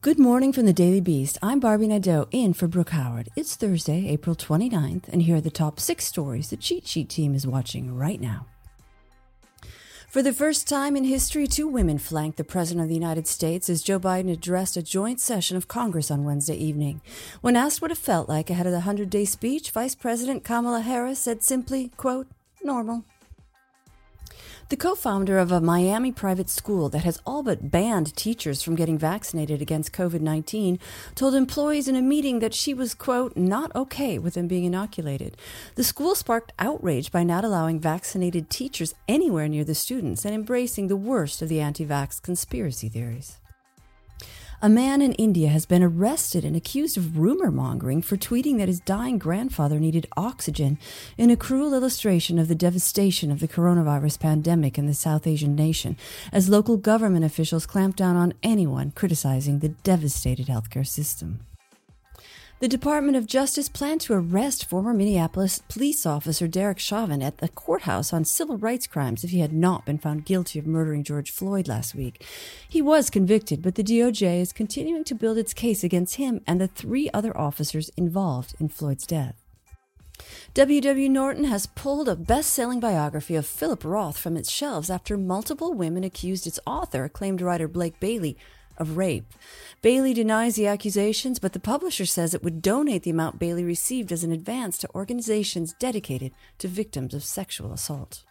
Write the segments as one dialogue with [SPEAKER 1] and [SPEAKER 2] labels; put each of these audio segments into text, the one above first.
[SPEAKER 1] Good morning from the Daily Beast. I'm Barbie Nadeau in for Brooke Howard. It's Thursday, April 29th, and here are the top six stories the cheat sheet team is watching right now. For the first time in history, two women flanked the President of the United States as Joe Biden addressed a joint session of Congress on Wednesday evening. When asked what it felt like ahead of the 100 day speech, Vice President Kamala Harris said simply, quote, normal. The co founder of a Miami private school that has all but banned teachers from getting vaccinated against COVID 19 told employees in a meeting that she was, quote, not okay with them being inoculated. The school sparked outrage by not allowing vaccinated teachers anywhere near the students and embracing the worst of the anti vax conspiracy theories. A man in India has been arrested and accused of rumor mongering for tweeting that his dying grandfather needed oxygen in a cruel illustration of the devastation of the coronavirus pandemic in the South Asian nation, as local government officials clamp down on anyone criticizing the devastated healthcare system. The Department of Justice planned to arrest former Minneapolis police officer Derek Chauvin at the courthouse on civil rights crimes if he had not been found guilty of murdering George Floyd last week. He was convicted, but the DOJ is continuing to build its case against him and the three other officers involved in Floyd's death. W.W. Norton has pulled a best selling biography of Philip Roth from its shelves after multiple women accused its author, acclaimed writer Blake Bailey, of rape. Bailey denies the accusations, but the publisher says it would donate the amount Bailey received as an advance to organizations dedicated to victims of sexual assault.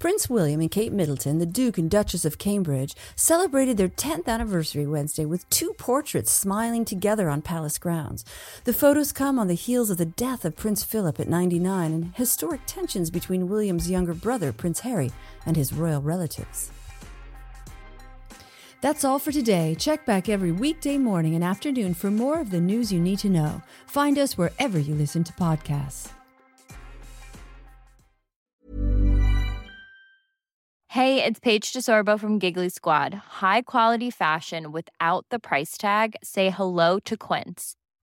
[SPEAKER 1] Prince William and Kate Middleton, the Duke and Duchess of Cambridge, celebrated their 10th anniversary Wednesday with two portraits smiling together on palace grounds. The photos come on the heels of the death of Prince Philip at 99 and historic tensions between William's younger brother, Prince Harry, and his royal relatives. That's all for today. Check back every weekday morning and afternoon for more of the news you need to know. Find us wherever you listen to podcasts.
[SPEAKER 2] Hey, it's Paige DeSorbo from Giggly Squad. High quality fashion without the price tag. Say hello to Quince.